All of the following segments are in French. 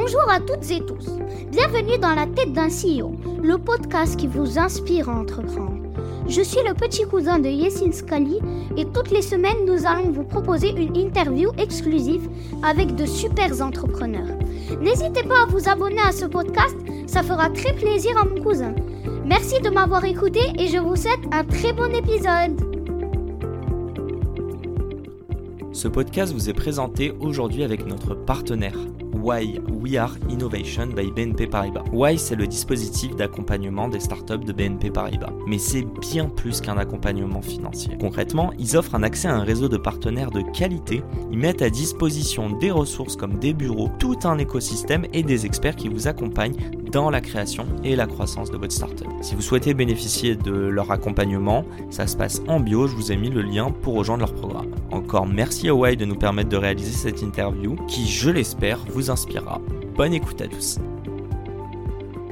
Bonjour à toutes et tous. Bienvenue dans la tête d'un CEO, le podcast qui vous inspire à entreprendre. Je suis le petit cousin de Yesin Scali et toutes les semaines nous allons vous proposer une interview exclusive avec de super entrepreneurs. N'hésitez pas à vous abonner à ce podcast, ça fera très plaisir à mon cousin. Merci de m'avoir écouté et je vous souhaite un très bon épisode. Ce podcast vous est présenté aujourd'hui avec notre partenaire Why We Are Innovation by BNP Paribas. Why c'est le dispositif d'accompagnement des startups de BNP Paribas, mais c'est bien plus qu'un accompagnement financier. Concrètement, ils offrent un accès à un réseau de partenaires de qualité, ils mettent à disposition des ressources comme des bureaux, tout un écosystème et des experts qui vous accompagnent dans la création et la croissance de votre startup. Si vous souhaitez bénéficier de leur accompagnement, ça se passe en bio, je vous ai mis le lien pour rejoindre leur programme. Encore merci à Why de nous permettre de réaliser cette interview qui, je l'espère, vous inspirera. Bonne écoute à tous.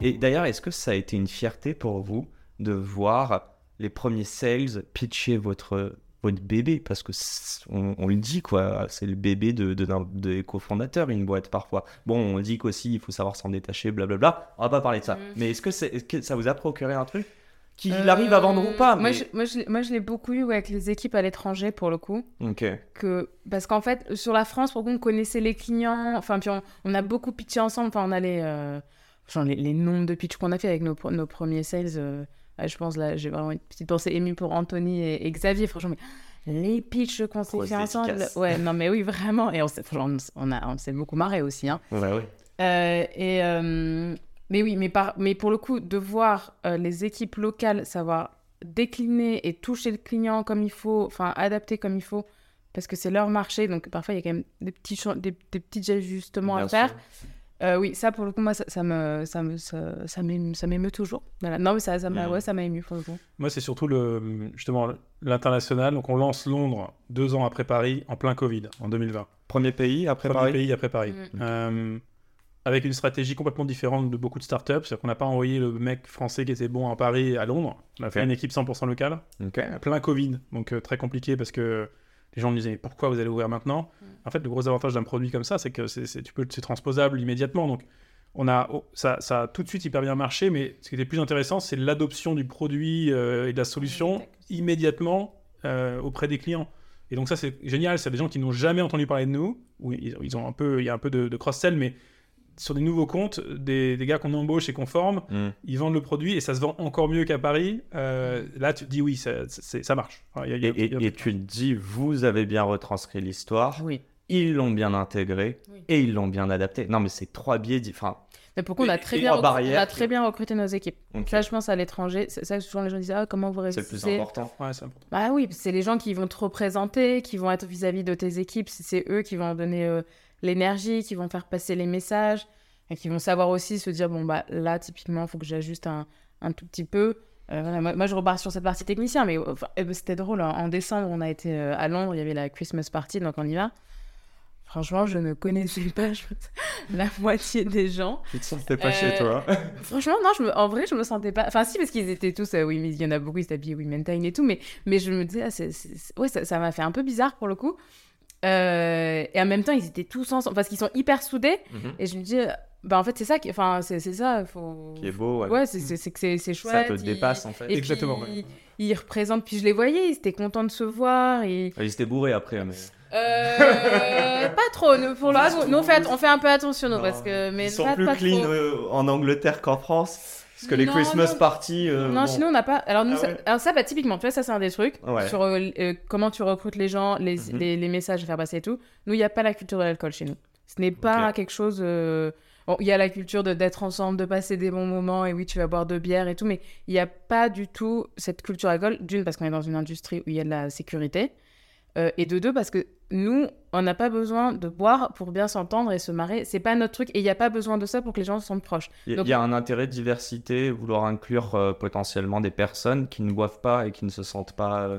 Et d'ailleurs, est-ce que ça a été une fierté pour vous de voir les premiers sales pitcher votre votre bébé parce que on, on, le dit quoi c'est le bébé de, de, de, de cofondateur une boîte parfois. Bon on dit qu'aussi il faut savoir s'en détacher blablabla. On va pas parler de ça. Mm. mais est-ce que, c'est, est que ça vous a procuré un truc qu'il euh, arrive à vendre ou pas mais... moi, je, moi, je, moi je l'ai beaucoup eu ouais, avec les équipes à l'étranger pour le coup. Ok. Que parce qu'en fait sur la France pour qu'on connaissait les clients enfin puis on, on, a beaucoup pitché ensemble enfin on a les, euh, genre les, les nombres de pitch qu'on a fait avec nos, nos premiers sales euh, je pense là, j'ai vraiment une petite pensée émue pour Anthony et, et Xavier. Franchement, mais les pitchs qu'on s'est fait ensemble. Ouais, non, mais oui, vraiment. Et on s'est, on, a, on s'est beaucoup marré aussi. Hein. Ouais, oui. Euh, et, euh, mais oui, mais, par, mais pour le coup, de voir euh, les équipes locales savoir décliner et toucher le client comme il faut, enfin, adapter comme il faut, parce que c'est leur marché. Donc, parfois, il y a quand même des petits, des, des petits ajustements Bien à faire. Sûr. Euh, oui, ça pour le coup, moi, ça, ça me, ça me, ça, ça m'émeut toujours. Voilà. Non, mais ça, ça m'a, ouais, ça m'a ému pour le coup. Moi, c'est surtout le, justement l'international. Donc, on lance Londres deux ans après Paris, en plein Covid, en 2020. Premier pays après Premier Paris. pays après Paris. Mmh. Euh, avec une stratégie complètement différente de beaucoup de startups. C'est-à-dire qu'on n'a pas envoyé le mec français qui était bon à Paris à Londres. On a okay. fait une équipe 100% locale. Okay. Plein Covid, donc euh, très compliqué parce que les gens me disaient pourquoi vous allez ouvrir maintenant mm. En fait, le gros avantage d'un produit comme ça, c'est que c'est, tu peux, c'est transposable immédiatement. Donc, on a, oh, ça, ça, a tout de suite hyper bien marché, mais ce qui était plus intéressant, c'est l'adoption du produit euh, et de la solution immédiatement euh, auprès des clients. Et donc ça, c'est génial. C'est des gens qui n'ont jamais entendu parler de nous. Où ils, ils ont un peu, il y a un peu de, de cross-sell, mais sur des nouveaux comptes, des, des gars qu'on embauche et qu'on forme, mm. ils vendent le produit et ça se vend encore mieux qu'à Paris. Euh, là, tu te dis oui, ça, ça marche. Enfin, y a, y a, et, tu te dis, vous avez bien retranscrit l'histoire. Oui. Ils l'ont bien intégré oui. et ils l'ont bien adapté. Non, mais c'est trois biais différents. Mais pourquoi on a très, bien, recruté, on a très bien recruté nos équipes. Okay. Ça, je pense à l'étranger. C'est ça que souvent les gens disent ah, comment vous réussissez C'est le plus important. Ouais, important. Bah oui, c'est les gens qui vont te représenter, qui vont être vis-à-vis -vis de tes équipes. C'est eux qui vont donner euh, l'énergie, qui vont faire passer les messages et qui vont savoir aussi se dire bon bah là typiquement il faut que j'ajuste un, un, tout petit peu. Euh, voilà, moi, moi, je repars sur cette partie technicien mais enfin, c'était drôle hein. en décembre on a été euh, à Londres il y avait la Christmas party donc on y va. Franchement je ne connaissais pas je... la moitié des gens. Tu te sentais pas euh, chez toi. franchement non je me... en vrai je me sentais pas. Enfin si parce qu'ils étaient tous euh, oui mais il y en a beaucoup ils étaient habillés Women Time et tout mais mais je me disais ah, ouais ça m'a fait un peu bizarre pour le coup euh, et en même temps, ils étaient tous ensemble parce qu'ils sont hyper soudés. Mm -hmm. Et je me dis, bah en fait, c'est ça qui, enfin, c'est ça. Faut... Qui est beau. Ouais, ouais c'est que c'est chouette. Ça te il... dépasse en fait. Et Exactement. Puis, ouais. Ils représentent. Puis je les voyais, ils étaient contents de se voir. Et... Ils étaient bourrés après, mais. Euh, pas trop. Nous, pour le nous, on fait, on fait un peu attention, nous, parce que. Mais ils sont pas, plus pas clean trop. euh, en Angleterre qu'en France. Parce que les non, Christmas non. parties. Euh, non, bon. sinon on n'a pas. Alors, nous, Ah ça... ouais. Alors, ça, bah, typiquement, tu vois, ça, c'est un des trucs. Ouais. Sur euh, euh, comment tu recrutes les gens, les, Mhm. les, les messages à faire passer et tout. Nous, il n'y a pas la culture de l'alcool chez nous. Ce n'est pas quelque chose. euh, bon, Il y a la culture d'être ensemble, de passer des bons moments, et oui, tu vas boire de bière et tout, mais il n'y a pas du tout cette culture alcool. D'une, parce qu'on est dans une industrie où il y a de la sécurité. Euh, et de deux, parce que nous, on n'a pas besoin de boire pour bien s'entendre et se marrer. C'est pas notre truc. Et il n'y a pas besoin de ça pour que les gens se sentent proches. Il y, Donc- il y a un intérêt de diversité, vouloir inclure euh, potentiellement des personnes qui ne boivent pas et qui ne se sentent pas. euh,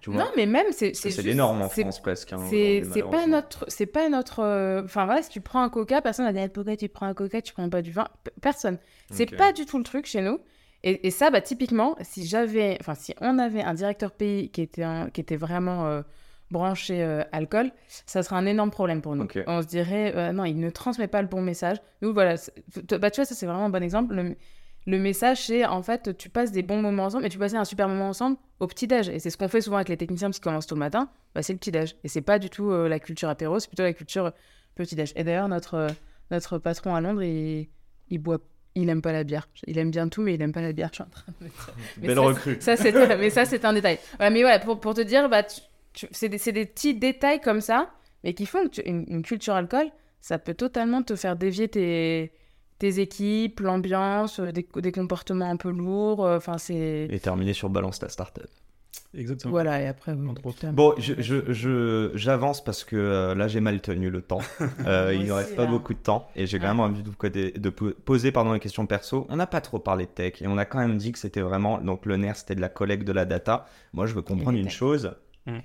tu vois Non, mais même, c'est. C'est normes en France presque. hein, C'est pas notre. C'est pas notre. Enfin voilà, si tu prends un coca, personne va dire pourquoi tu prends un coca, tu prends pas du vin? Personne. C'est pas du tout le truc chez nous. Et, et ça, bah, typiquement, si j'avais. Enfin, si on avait un directeur pays qui était, un- qui était vraiment. euh, branché euh, alcool, ça serait un énorme problème pour nous. On se dirait, euh, non, il ne transmet pas le bon message. Nous, voilà, bah, tu vois, ça c'est vraiment un bon exemple. Le, le message, c'est en fait, tu passes des bons moments ensemble, mais tu passes un super moment ensemble au petit-déj. Et c'est ce qu'on fait souvent avec les techniciens qui commencent tôt le matin, bah, c'est le petit-déj. Et c'est pas du tout euh, la culture apéro, c'est plutôt la culture petit-déj. Et d'ailleurs, notre, notre patron à Londres, il, il boit. Il aime pas la bière. Il aime bien tout, mais il aime pas la bière. Je suis en train de. Mais Belle ça, recrue. ça, c'est, mais ça, c'est un détail. Voilà, mais voilà, pour, pour te dire, bah, c'est, des, c'est des petits détails comme ça, mais qui font que tu- une, une culture alcool, ça peut totalement te faire dévier tes, tes équipes, l'ambiance, euh, des, des comportements un peu lourds. euh, Enfin, c'est. Et terminé sur Balance ta startup. Exactement. Voilà, et après. Bon, je, je, je- j'avance parce que euh, là j'ai mal tenu le temps. Euh, il ne reste pas là. beaucoup de temps et j'ai quand Ah. même envie de, vous de poser pardon, les questions perso. On n'a pas trop parlé de tech et on a quand même dit que c'était vraiment donc le nerf c'était de la collecte de la data. Moi je veux comprendre une chose. Mm.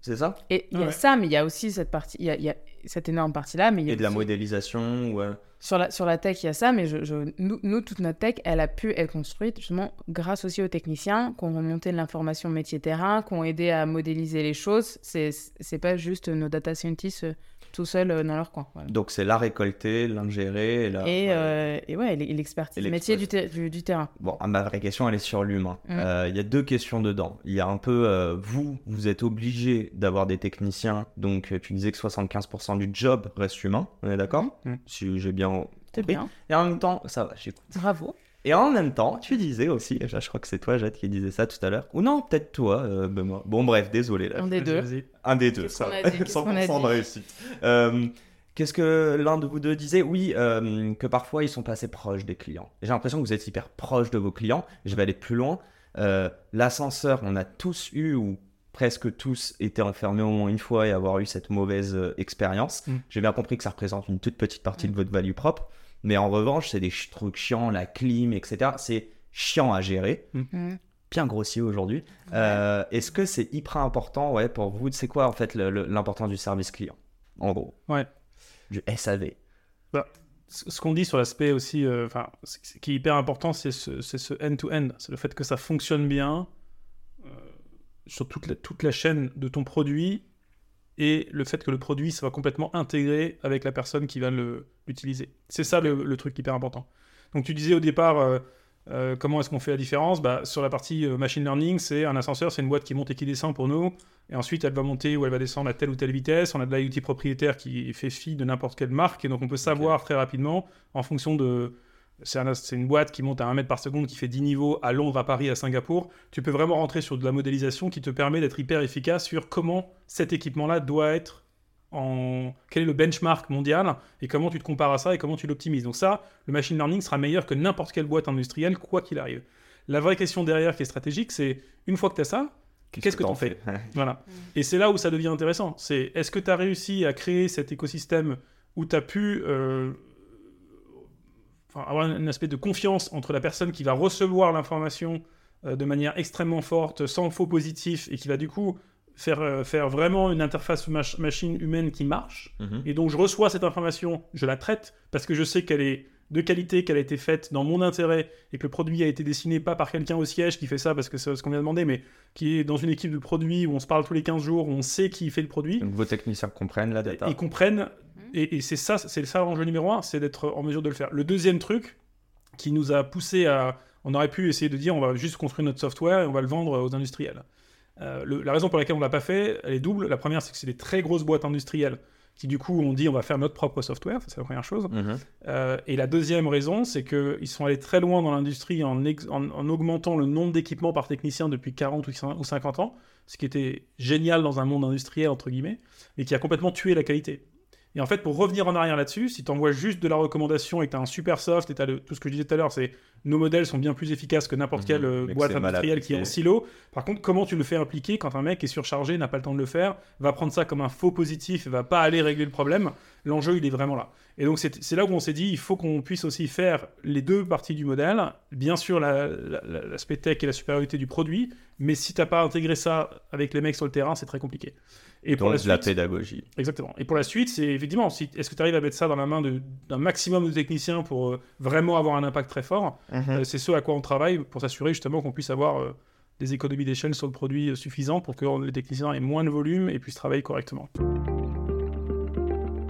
C'est ça? Et il y a Ouais. ça, mais il y a aussi cette partie, il y a, il y a cette énorme partie-là, mais il y a Et de la modélisation ouais. Sur la, sur la tech, il y a ça, mais je, je- nous, nous, toute notre tech, elle a pu être construite justement grâce aussi aux techniciens qui ont remonté de l'information métier-terrain, qui ont aidé à modéliser les choses. C'est pas juste nos data scientists euh, tout seuls euh, dans leur coin. voilà. Donc c'est la récolter, l'ingérer et la. Et, euh, et ouais, et l'expertise Et métier du, ter- du, du terrain. Bon, ah, ma vraie question, elle est sur l'humain. Mm. Euh, Il y a deux questions dedans. Il y a un peu, euh, vous, vous êtes obligé d'avoir des techniciens, donc euh, tu disais que 75% du job reste humain, on est d'accord Mm. Si j'ai bien compris. bien. Et en même temps, ça va, j'écoute. Bravo. Et en même temps, tu disais aussi, je je crois que c'est toi, Jade, qui disait ça tout à l'heure. Ou non, peut-être toi, euh, Benoît. Bon, bref, désolé. Là. Un des deux. Un des deux, ça. qu'on a va. dit Qu'est-ce qu'on a 100% de réussite. Euh, Qu'est-ce que l'un de vous deux disait Oui, euh, que parfois ils sont pas assez proches des clients. J'ai l'impression que vous êtes hyper proche de vos clients. Je vais aller plus loin. Euh, L'ascenseur, on a tous eu ou presque tous été enfermés au moins une fois et avoir eu cette mauvaise euh, expérience. Mm. J'ai bien compris que ça représente une toute petite partie de votre value propre. Mais en revanche, c'est des ch- trucs chiants, la clim, etc. C'est chiant à gérer Mm. bien grossier aujourd'hui. Euh, Est-ce que c'est hyper important ouais, pour vous? C'est quoi en fait l'importance du service client En gros? Ouais. Du SAV. ce ce qu'on dit sur l'aspect aussi, euh, enfin, ce ce qui est hyper important, c'est ce, c'est ce end-to-end. C'est le fait que ça fonctionne bien sur toute la, toute la chaîne de ton produit et le fait que le produit soit complètement intégré avec la personne qui va le- l'utiliser. C'est ça le, le truc hyper important. Donc tu disais au départ, euh, euh, comment est-ce qu'on fait la différence? Bah, Sur la partie euh, machine learning, c'est un ascenseur, c'est une boîte qui monte et qui descend pour nous. Et ensuite, elle va monter ou elle va descendre à telle ou telle vitesse. On a de l'IoT propriétaire qui fait fi de n'importe quelle marque. Et donc, on peut savoir très rapidement, en fonction de. C'est un- c'est une boîte qui monte à 1 mètre par seconde, qui fait 10 niveaux à Londres, à Paris, à Singapour. Tu peux vraiment rentrer sur de la modélisation qui te permet d'être hyper efficace sur comment cet équipement-là doit être en. Quel est le benchmark mondial et comment tu te compares à ça et comment tu l'optimises. Donc, ça, le machine learning sera meilleur que n'importe quelle boîte industrielle, quoi qu'il arrive. La vraie question derrière qui est stratégique, c'est une fois que tu as ça, Qu'est-ce que t'en t'en fais voilà. Et c'est là où ça devient intéressant. C'est est-ce que tu as réussi à créer cet écosystème où tu as pu euh, enfin, avoir un aspect de confiance entre la personne qui va recevoir l'information euh, de manière extrêmement forte, sans faux positif, et qui va du coup faire, euh, faire vraiment une interface mach- machine humaine qui marche. Mhm. Et donc je reçois cette information, je la traite parce que je sais qu'elle est de qualité, qu'elle a été faite dans mon intérêt et que le produit a été dessiné pas par quelqu'un au siège qui fait ça parce que c'est ce qu'on vient de demander, mais qui est dans une équipe de produits où on se parle tous les 15 jours, où on sait qui fait le produit. Donc vos techniciens comprennent la data. Ils comprennent, et, et c'est ça, c'est ça l'enjeu numéro un, c'est d'être en mesure de le faire. Le deuxième truc qui nous a poussé à, on aurait pu essayer de dire, on va juste construire notre software et on va le vendre aux industriels. Euh, le- la raison pour laquelle on l'a pas fait, elle est double. La première, c'est que c'est des très grosses boîtes industrielles qui du coup ont dit on va faire notre propre software, ça c'est la première chose. Mhm. Euh, et la deuxième raison, c'est qu'ils sont allés très loin dans l'industrie en, ex- en- en augmentant le nombre d'équipements par technicien depuis 40 ou cin- ou 50 ans, ce qui était génial dans un monde industriel, entre guillemets, et qui a complètement tué la qualité. Et en fait, pour revenir en arrière là-dessus, si tu envoies juste de la recommandation et que tu as un super soft, et t'as le- tout ce que je disais tout à l'heure, c'est nos modèles sont bien plus efficaces que n'importe Mhm, quelle euh, boîte industrielle qui est en silo. Par contre, comment tu le fais appliquer quand un mec est surchargé, n'a pas le temps de le faire, va prendre ça comme un faux positif et va pas aller régler le problème L'enjeu, il est vraiment là. Et donc, c'est là où on s'est dit, il faut qu'on puisse aussi faire les deux parties du modèle. Bien sûr, la- la- la- l'aspect tech et la supériorité du produit, mais si t'as pas intégré ça avec les mecs sur le terrain, c'est très compliqué. Et pour Donc la de la pédagogie. Exactement. Et pour la suite, c'est effectivement, si, est-ce que tu arrives à mettre ça dans la main d'un maximum de techniciens pour euh, vraiment avoir un impact très fort Mhm. Euh, C'est ce à quoi on travaille pour s'assurer justement qu'on puisse avoir euh, des économies d'échelle sur le produit suffisant pour que les techniciens aient moins de volume et puissent travailler correctement.